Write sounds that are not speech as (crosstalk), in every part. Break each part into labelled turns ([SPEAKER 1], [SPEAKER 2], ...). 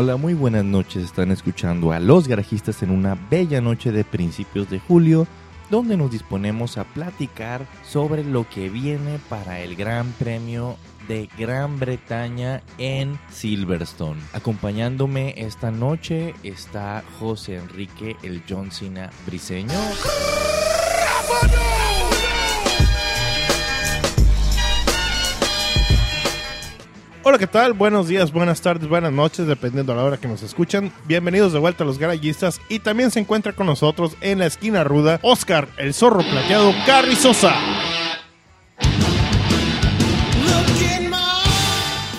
[SPEAKER 1] Hola, muy buenas noches. Están escuchando a Los Garajistas en una bella noche de principios de julio, donde nos disponemos a platicar sobre lo que viene para el Gran Premio de Gran Bretaña en Silverstone. Acompañándome esta noche está José Enrique el John Cena Briseño.
[SPEAKER 2] Hola, ¿qué tal? Buenos días, buenas tardes, buenas noches, dependiendo a la hora que nos escuchan. Bienvenidos de vuelta a los garayistas y también se encuentra con nosotros en la esquina ruda Oscar, el zorro plateado Carrizosa.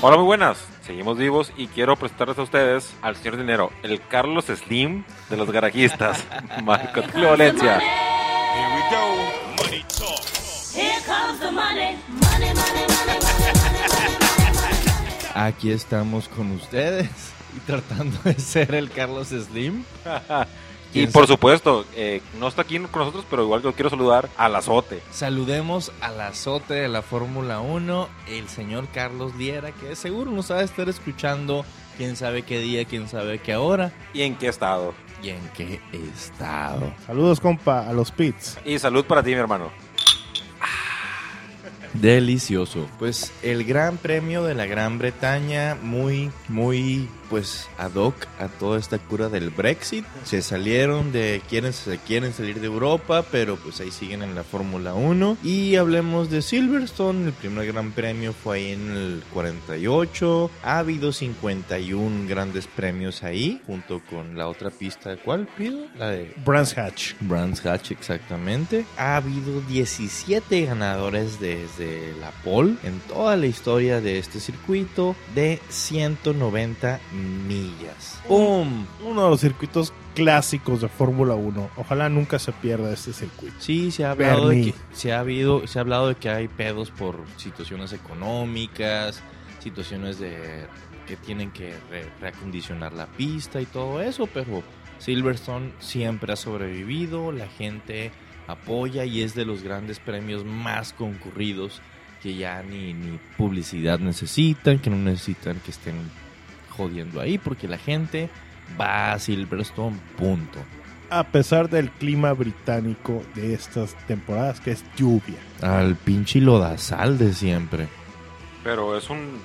[SPEAKER 3] Hola, muy buenas. Seguimos vivos y quiero presentarles a ustedes al señor dinero, el Carlos Slim de los garajistas, (laughs) Marco Valencia.
[SPEAKER 4] Here
[SPEAKER 1] Aquí estamos con ustedes (laughs) y tratando de ser el Carlos Slim. (laughs)
[SPEAKER 3] Y
[SPEAKER 1] ¿Quién
[SPEAKER 3] por
[SPEAKER 1] sabe?
[SPEAKER 3] supuesto, eh, no está aquí con nosotros, pero igual yo quiero saludar al azote.
[SPEAKER 1] Saludemos al azote de la Fórmula 1, el señor Carlos Liera, que seguro nos va a estar escuchando, quién sabe qué día, quién sabe qué hora
[SPEAKER 3] ¿Y en qué estado?
[SPEAKER 1] y en qué estado.
[SPEAKER 2] Saludos, compa, a los pits.
[SPEAKER 3] Y salud para ti, mi hermano.
[SPEAKER 1] Delicioso. Pues el Gran Premio de la Gran Bretaña, muy, muy, pues ad hoc a toda esta cura del Brexit. Se salieron de, quieren, se quieren salir de Europa, pero pues ahí siguen en la Fórmula 1. Y hablemos de Silverstone, el primer Gran Premio fue ahí en el 48. Ha habido 51 grandes premios ahí, junto con la otra pista. ¿Cuál pido? La de
[SPEAKER 2] Brands Hatch.
[SPEAKER 1] Brands Hatch, exactamente. Ha habido 17 ganadores desde la pole en toda la historia de este circuito de 190 millas. ¡Pum!
[SPEAKER 2] Uno de los circuitos clásicos de Fórmula 1. Ojalá nunca se pierda este circuito.
[SPEAKER 1] Sí, se ha hablado de que se ha habido, se ha hablado de que hay pedos por situaciones económicas, situaciones de que tienen que re- reacondicionar la pista y todo eso, pero Silverstone siempre ha sobrevivido, la gente apoya y es de los grandes premios más concurridos que ya ni, ni publicidad necesitan, que no necesitan que estén jodiendo ahí porque la gente va a Silverstone, punto.
[SPEAKER 2] A pesar del clima británico de estas temporadas, que es lluvia.
[SPEAKER 1] Al pinche lodazal de siempre.
[SPEAKER 3] Pero es un.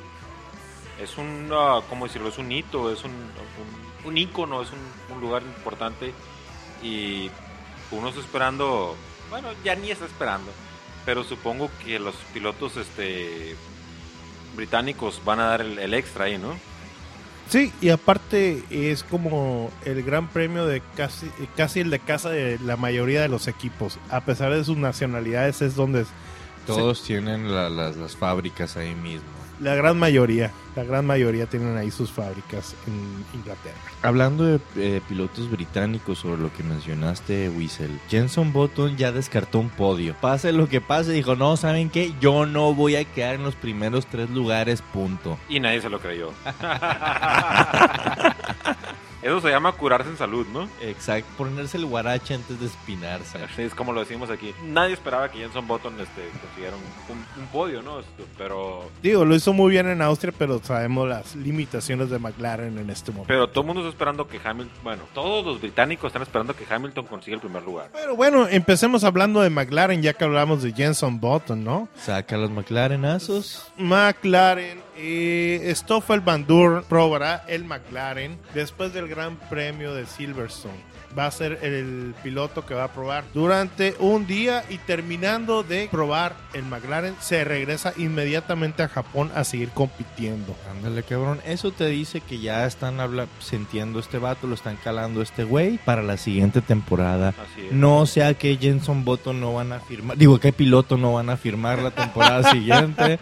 [SPEAKER 3] Es un. ah, ¿Cómo decirlo? Es un hito, es un. Un, un ícono, es un, un lugar importante. Y uno está esperando. Bueno, ya ni está esperando. Pero supongo que los pilotos este británicos van a dar el, el extra ahí, ¿no?
[SPEAKER 2] Sí, y aparte es como el gran premio de casi, casi el de casa de la mayoría de los equipos. A pesar de sus nacionalidades, es donde
[SPEAKER 1] Todos tienen la- las, las fábricas ahí mismo.
[SPEAKER 2] La gran mayoría, la gran mayoría tienen ahí sus fábricas en Inglaterra.
[SPEAKER 1] Hablando de eh, pilotos británicos sobre lo que mencionaste, Wiesel, Jenson Button ya descartó un podio. Pase lo que pase, dijo, no, ¿saben qué? Yo no voy a quedar en los primeros tres lugares, punto.
[SPEAKER 3] Y nadie se lo creyó. (laughs) Eso se llama curarse en salud, ¿no?
[SPEAKER 1] Exacto, ponerse el guarache antes de espinarse.
[SPEAKER 3] Así es como lo decimos aquí. Nadie esperaba que Jenson Button este, consiguiera un, un- un podio, ¿no? Esto, Pero,
[SPEAKER 2] Digo, lo hizo muy bien en Austria, pero sabemos las limitaciones de McLaren en este momento.
[SPEAKER 3] pero todo el mundo está esperando que Hamilton, bueno, todos los británicos están esperando que Hamilton consiga el primer lugar.
[SPEAKER 2] Pero bueno, empecemos hablando de McLaren, ya que hablamos de Jenson Button, ¿no?
[SPEAKER 1] Saca los McLarenazos.
[SPEAKER 2] McLaren, eh, Stoffel Van Dorn probará el McLaren después del Gran Premio de Silverstone. Va a ser el piloto que va a probar durante un día y terminando de probar el McLaren se regresa inmediatamente a Japón a seguir compitiendo.
[SPEAKER 1] Ándale, cabrón. Eso te dice que ya están sintiendo este vato, lo están calando este güey para la siguiente temporada.
[SPEAKER 3] Así es.
[SPEAKER 1] No sea que Jenson Button no van a firmar, digo que piloto no van a firmar la temporada (laughs) siguiente,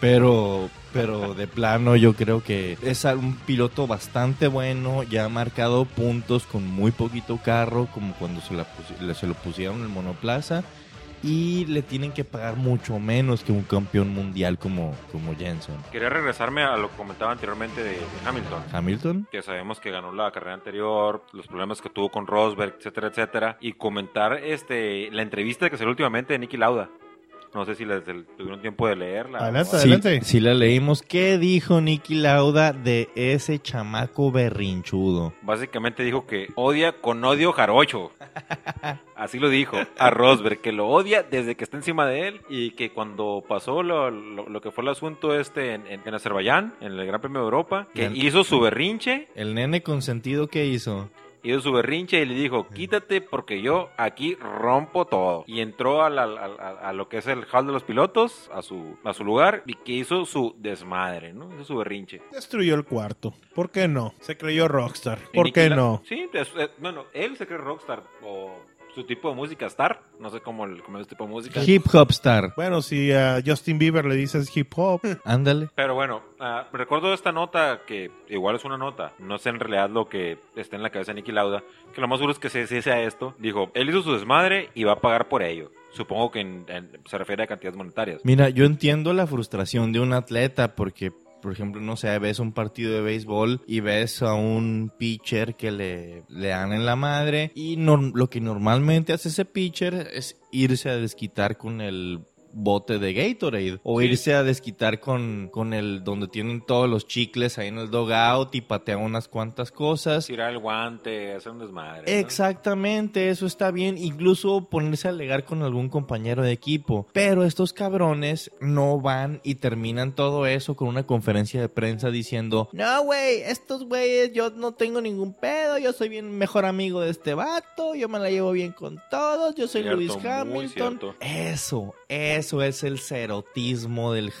[SPEAKER 1] pero pero de plano yo creo que es un piloto bastante bueno, ya ha marcado puntos con muy poquito carro, como cuando se, la se lo pusieron en el monoplaza. Y le tienen que pagar mucho menos que un campeón mundial como, como Jenson.
[SPEAKER 3] Quería regresarme a lo que comentaba anteriormente de, de Hamilton.
[SPEAKER 1] Hamilton.
[SPEAKER 3] Que sabemos que ganó la carrera anterior, los problemas que tuvo con Rosberg, etcétera, etcétera. Y comentar este la entrevista que salió últimamente de Nicky Lauda. No sé si les tuvieron tiempo de leerla.
[SPEAKER 2] Adelante,
[SPEAKER 1] Sí,
[SPEAKER 2] adelante.
[SPEAKER 1] sí la leímos. ¿Qué dijo Nicky Lauda de ese chamaco berrinchudo?
[SPEAKER 3] Básicamente dijo que odia con odio jarocho. Así lo dijo a Rosberg, que lo odia desde que está encima de él y que cuando pasó lo, lo- lo que fue el asunto este en, en- en Azerbaiyán, en el Gran Premio de Europa, que hizo su berrinche,
[SPEAKER 1] El nene consentido que hizo.
[SPEAKER 3] Hizo su berrinche y le dijo, quítate porque yo aquí rompo todo. Y entró a, la- a- a- lo que es el hall de los pilotos, a su, a su lugar, y que hizo su desmadre, ¿no? Hizo su berrinche.
[SPEAKER 2] Destruyó el cuarto. ¿Por qué no? Se creyó rockstar. ¿Por qué no?
[SPEAKER 3] Sí, es- es- bueno, él se cree rockstar o su tipo de música star, no sé cómo, el, cómo es el tipo de música.
[SPEAKER 1] Hip Hop Star.
[SPEAKER 2] Bueno, si a Justin Bieber le dices hip hop, (laughs)
[SPEAKER 1] Ándale.
[SPEAKER 3] Pero bueno, ah, recuerdo esta nota que igual es una nota, no sé en realidad lo que está en la cabeza de Nicky Lauda, que lo más seguro es que se se sea esto. Dijo, él hizo su desmadre y va a pagar por ello. Supongo que en- en- se refiere a cantidades monetarias.
[SPEAKER 1] Mira, yo entiendo la frustración de un atleta porque, por ejemplo, no sé, ves un partido de béisbol y ves a un pitcher que le, le dan en la madre y lo que normalmente hace ese pitcher es irse a desquitar con el bote de Gatorade o
[SPEAKER 3] Sí.
[SPEAKER 1] irse a desquitar con, con el donde tienen todos los chicles ahí en el dogout y patea unas cuantas cosas
[SPEAKER 3] Tirar el guante, hacer un desmadre. ¿no?
[SPEAKER 1] Exactamente, eso está bien. Incluso ponerse a alegar con algún compañero de equipo. Pero estos cabrones no van y terminan todo eso con una conferencia de prensa diciendo: No, güey, estos güeyes, yo no tengo ningún pedo. Yo soy bien mejor amigo de este vato. Yo me la llevo bien con todos. Yo soy
[SPEAKER 3] Cierto,
[SPEAKER 1] Luis Hamilton.
[SPEAKER 3] cierto.
[SPEAKER 1] Eso, eso es el cerotismo del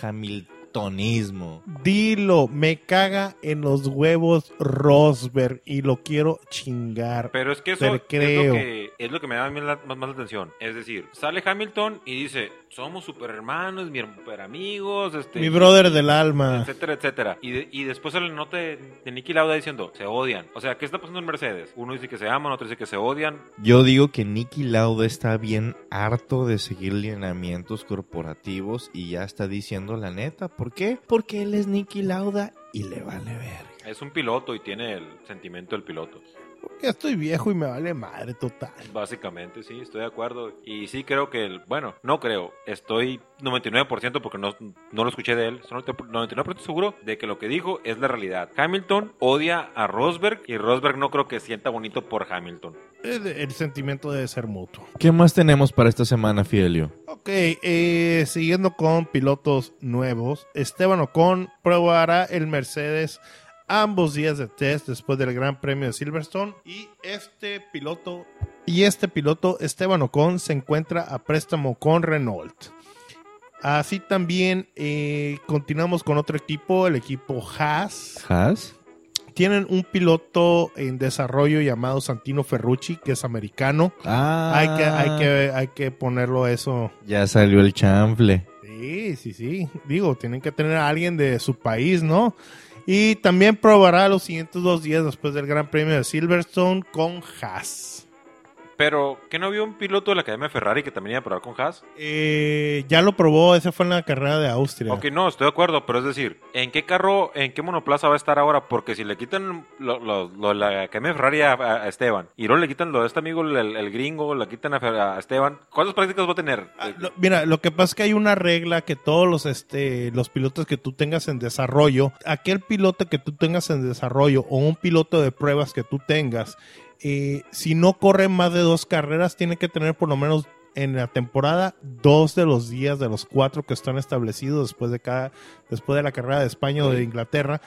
[SPEAKER 1] hamiltonismo.
[SPEAKER 2] dilo, me caga en los huevos Rosberg y lo quiero chingar.
[SPEAKER 3] Pero es que eso es
[SPEAKER 2] creo.
[SPEAKER 3] lo, que, es lo que me da a mí la- más, más la atención. Es decir, sale Hamilton y dice, somos super hermanos, mi super amigos, este,
[SPEAKER 2] Mi brother del alma.
[SPEAKER 3] etcétera, etcétera. Y, de- y después sale el nota de, de Nicky Lauda diciendo, se odian. O sea, ¿qué está pasando en Mercedes? Uno dice que se aman, otro dice que se odian.
[SPEAKER 1] Yo digo que Nicky Lauda está bien harto de seguir lineamientos corporativos y ya está diciendo la neta. ¿Por qué? Porque él es Nicky Lauda y le vale ver.
[SPEAKER 3] Es un piloto y tiene el sentimiento del piloto.
[SPEAKER 2] Porque estoy viejo y me vale madre total.
[SPEAKER 3] Básicamente, sí, estoy de acuerdo. Y sí creo que, el, bueno, no creo, estoy 99% porque no, no lo escuché de él, estoy 99% seguro de que lo que dijo es la realidad. Hamilton odia a Rosberg y Rosberg no creo que sienta bonito por Hamilton.
[SPEAKER 2] El, el sentimiento debe ser mutuo.
[SPEAKER 1] ¿Qué más tenemos para esta semana, Fidelio?
[SPEAKER 2] Ok, eh, siguiendo con pilotos nuevos, Esteban Ocon probará el Mercedes ambos días de test después del Gran Premio de Silverstone y este piloto y este piloto Esteban Ocon se encuentra a préstamo con Renault. Así también eh, continuamos con otro equipo, el equipo Haas.
[SPEAKER 1] ¿Has?
[SPEAKER 2] Tienen un piloto en desarrollo llamado Santino Ferrucci, que es americano.
[SPEAKER 1] Ah,
[SPEAKER 2] Hay que, hay que, hay que ponerlo eso
[SPEAKER 1] Ya salió el chanfle.
[SPEAKER 2] Sí, sí, sí. Digo, tienen que tener a alguien de su país, ¿no? Y también probará los siguientes dos días después del Gran Premio de Silverstone con Haas.
[SPEAKER 3] Pero, ¿qué no vio un piloto de la Academia Ferrari que también iba a probar con Haas?
[SPEAKER 2] Eh, ya lo probó, ese fue en la carrera de Austria.
[SPEAKER 3] Ok, no, estoy de acuerdo, pero es decir, ¿en qué carro, en qué monoplaza va a estar ahora? Porque si le quitan lo, lo- lo de la Academia Ferrari a, a Esteban y luego le quitan lo de este amigo, el, el gringo, le quitan a, Esteban, ¿cuántas prácticas va a tener?
[SPEAKER 2] Ah, lo- mira, lo que pasa es que hay una regla que todos los, este, los pilotos que tú tengas en desarrollo, aquel piloto que tú tengas en desarrollo o un piloto de pruebas que tú tengas, eh, si no corre más de dos carreras, tiene que tener por lo menos en la temporada dos de los días de los cuatro que están establecidos después de cada, después de la carrera de España o de Inglaterra,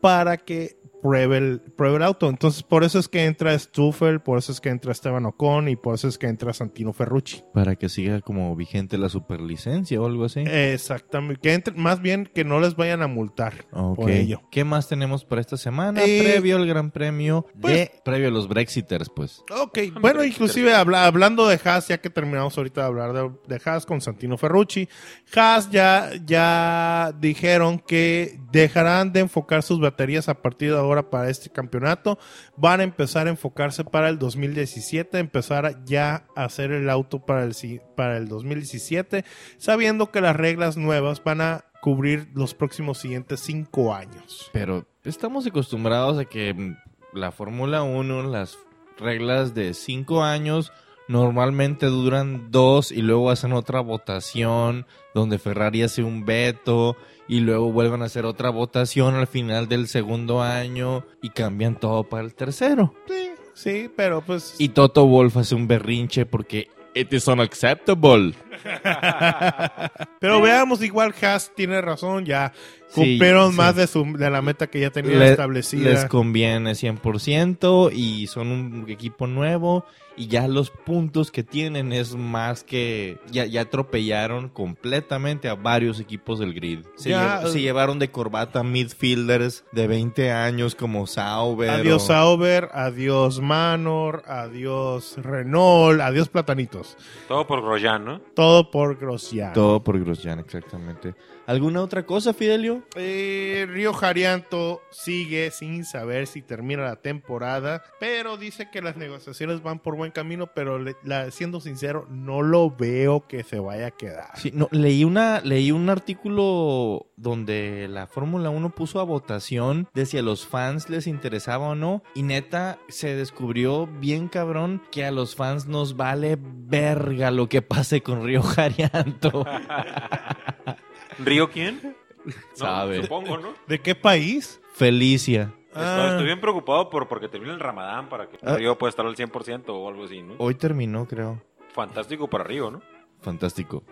[SPEAKER 2] para que pruebe el, pruebe el auto. Entonces, por eso es que entra Stuffel, por eso es que entra Esteban Ocon y por eso es que entra Santino Ferrucci.
[SPEAKER 1] Para que siga como vigente la superlicencia o algo así.
[SPEAKER 2] Exactamente. Que entre- más bien que no les vayan a multar
[SPEAKER 1] Ok.
[SPEAKER 2] por ello.
[SPEAKER 1] ¿Qué más tenemos para esta semana?
[SPEAKER 2] Eh,
[SPEAKER 1] previo al Gran Premio
[SPEAKER 2] pues-
[SPEAKER 1] de... Previo a los Brexiters, pues.
[SPEAKER 2] Ok, bueno, inclusive habla- hablando de Haas, ya que terminamos ahorita de hablar de, de Haas con Santino Ferrucci, Haas ya, ya dijeron que dejarán de enfocar sus baterías a partir de ahora para este campeonato. Van a empezar a enfocarse para el 2017, empezar ya a hacer el auto para el, para el 2017, sabiendo que las reglas nuevas van a cubrir los próximos siguientes cinco años.
[SPEAKER 1] Pero estamos acostumbrados a que mm, la Fórmula 1, las reglas de 5 años, normalmente duran dos y luego hacen otra votación donde Ferrari hace un veto y luego vuelven a hacer otra votación al final del segundo año y cambian todo para el tercero.
[SPEAKER 2] Sí, sí, pero pues...
[SPEAKER 1] Y Toto Wolf hace un berrinche porque it is unacceptable. (laughs)
[SPEAKER 2] Pero veamos, igual Haas tiene razón, ya cumplieron
[SPEAKER 1] sí.
[SPEAKER 2] más de, su, de la meta que ya tenían
[SPEAKER 1] Le-
[SPEAKER 2] establecida.
[SPEAKER 1] Les conviene 100% y son un equipo nuevo y ya los puntos que tienen es más que ya, ya atropellaron completamente a varios equipos del grid. Se,
[SPEAKER 2] Ya,
[SPEAKER 1] lle- se
[SPEAKER 2] eh.
[SPEAKER 1] llevaron de corbata midfielders de 20 años como Sauber.
[SPEAKER 2] Adiós
[SPEAKER 1] o-
[SPEAKER 2] Sauber, adiós Manor, adiós Renault, adiós Platanitos.
[SPEAKER 3] Todo por Grosjean, ¿no?
[SPEAKER 2] Todo por Grosjean.
[SPEAKER 1] Todo por Grosjean, exactamente. ¿Alguna otra cosa, Fidelio?
[SPEAKER 2] Eh, Río Jarianto sigue sin saber si termina la temporada, pero dice que las negociaciones van por buen camino, pero le- la- siendo sincero, no lo veo que se vaya a quedar.
[SPEAKER 1] Sí, no, leí, una, leí un artículo donde la Fórmula 1 puso a votación de si a los fans les interesaba o no. Y neta, se descubrió bien cabrón que a los fans nos vale verga lo que pase con Río Jarianto. (laughs)
[SPEAKER 3] ¿Río quién? No,
[SPEAKER 1] Sabe.
[SPEAKER 3] Supongo, ¿no?
[SPEAKER 2] ¿De qué país?
[SPEAKER 1] Felicia.
[SPEAKER 3] Estoy,
[SPEAKER 2] Ah.
[SPEAKER 3] estoy bien preocupado por porque termine el Ramadán para que
[SPEAKER 1] Ah.
[SPEAKER 3] Río pueda estar al 100% o algo así, ¿no?
[SPEAKER 1] Hoy terminó, creo.
[SPEAKER 3] Fantástico para Río, ¿no?
[SPEAKER 1] Fantástico.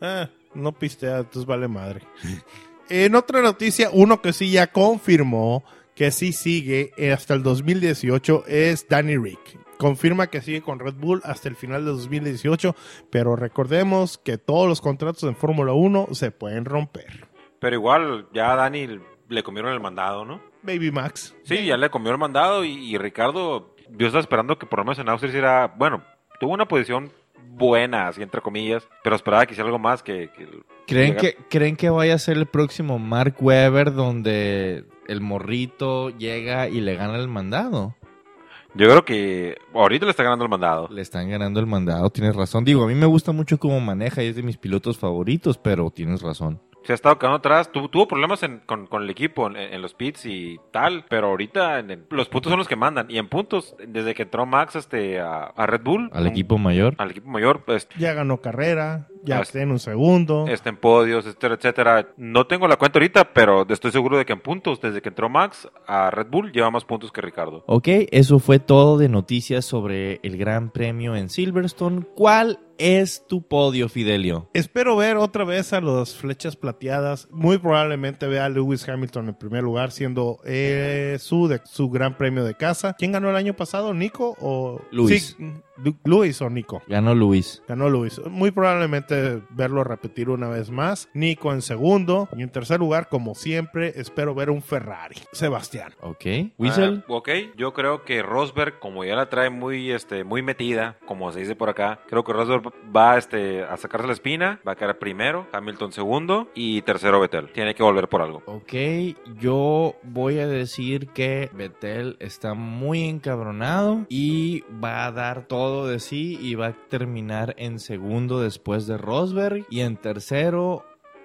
[SPEAKER 2] Ah, no pistea, entonces vale madre. (laughs) En otra noticia, uno que sí ya confirmó que sí sigue hasta el 2018 es Danny Rick. Confirma que sigue con Red Bull hasta el final de 2018, pero recordemos que todos los contratos en Fórmula 1 se pueden romper.
[SPEAKER 3] Pero igual, ya a Dani le comieron el mandado, ¿no?
[SPEAKER 2] Baby Max.
[SPEAKER 3] Sí, ya le comió el mandado y, y Ricardo, yo estaba esperando que por lo menos en Austria hiciera, bueno, tuvo una posición buena, así entre comillas, pero esperaba que hiciera algo más que... que
[SPEAKER 1] ¿Creen que, ¿Creen que vaya a ser el próximo Mark Webber donde el morrito llega y le gana el mandado?
[SPEAKER 3] Yo creo que ahorita le está ganando el mandado.
[SPEAKER 1] Le están ganando el mandado, tienes razón. Digo, a mí me gusta mucho cómo maneja y es de mis pilotos favoritos, pero tienes razón.
[SPEAKER 3] Se ha estado quedando atrás, tu- tuvo problemas en- con, con el equipo en, en los pits y tal, pero ahorita en el- los puntos son los que mandan. Y en puntos, desde que entró Max este, a, a Red Bull,
[SPEAKER 1] Al
[SPEAKER 3] un-
[SPEAKER 1] equipo mayor.
[SPEAKER 3] al equipo mayor, pues
[SPEAKER 2] Ya ganó carrera, ya está en un segundo.
[SPEAKER 3] está en podios, etcétera, etcétera. No tengo la cuenta ahorita, pero estoy seguro de que en puntos, desde que entró Max a Red Bull, lleva más puntos que Ricardo.
[SPEAKER 1] Ok, eso fue todo de noticias sobre el Gran Premio en Silverstone. ¿Cuál es tu podio, Fidelio?
[SPEAKER 2] Espero ver otra vez a los flechas plateadas. Muy probablemente vea a Lewis Hamilton en primer lugar, siendo eh, su, de- su gran premio de casa. ¿Quién ganó el año pasado? ¿Nico o
[SPEAKER 1] Luis.
[SPEAKER 2] Sí, Luis o Nico.
[SPEAKER 1] Ganó Luis.
[SPEAKER 2] Ganó Luis. Muy probablemente verlo repetir una vez más. Nico en segundo. Y en tercer lugar, como siempre, espero ver un Ferrari. Sebastián.
[SPEAKER 1] Ok. Whistle.
[SPEAKER 3] Ah, ok, yo creo que Rosberg, como ya la trae muy, este, muy metida, como se dice por acá, creo que Rosberg va este, a sacarse la espina, va a quedar primero, Hamilton segundo y tercero Vettel. Tiene que volver por algo.
[SPEAKER 1] Ok, yo voy a decir que Betel está muy encabronado y va a dar todo de sí y va a terminar en segundo después de Rosberg y en tercero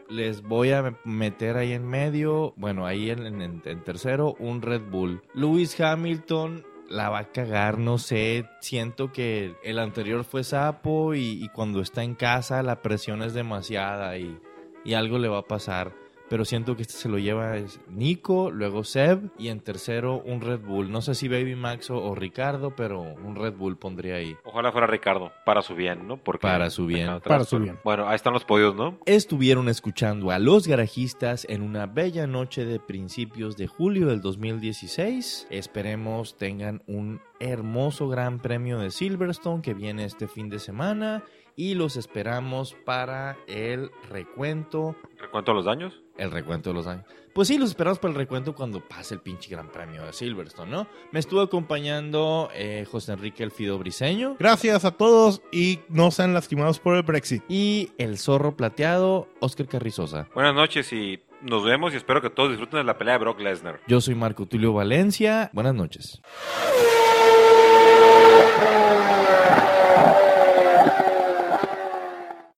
[SPEAKER 1] les voy a meter ahí en medio, bueno, ahí en tercero un Red Bull. Lewis Hamilton la va a cagar, no sé, siento que el anterior fue sapo y, y cuando está en casa la presión es demasiada y, y algo le va a pasar. Pero siento que este se lo lleva es Nico, luego Seb y en tercero un Red Bull. No sé si Baby Max o, o Ricardo, pero un Red Bull pondría ahí.
[SPEAKER 3] Ojalá fuera Ricardo, para su bien, ¿no? Porque
[SPEAKER 1] Para su bien.
[SPEAKER 2] Para su bien.
[SPEAKER 3] Bueno, ahí están los podios, ¿no?
[SPEAKER 1] Estuvieron escuchando a los garajistas en una bella noche de principios de julio del 2016. Esperemos tengan un hermoso gran premio de Silverstone que viene este fin de semana y los esperamos para el recuento
[SPEAKER 3] Recuento los daños.
[SPEAKER 1] El recuento de los años. Pues sí, los esperamos para el recuento cuando pase el pinche gran premio de Silverstone, ¿no? Me estuvo acompañando eh, José Enrique Elfido Briseño
[SPEAKER 2] Gracias a todos y no sean lastimados por el Brexit.
[SPEAKER 1] y el zorro plateado, Oscar Carrizosa.
[SPEAKER 3] Buenas noches y nos vemos y espero que todos disfruten de la pelea de Brock Lesnar.
[SPEAKER 1] Yo soy Marco Tulio Valencia. Buenas noches.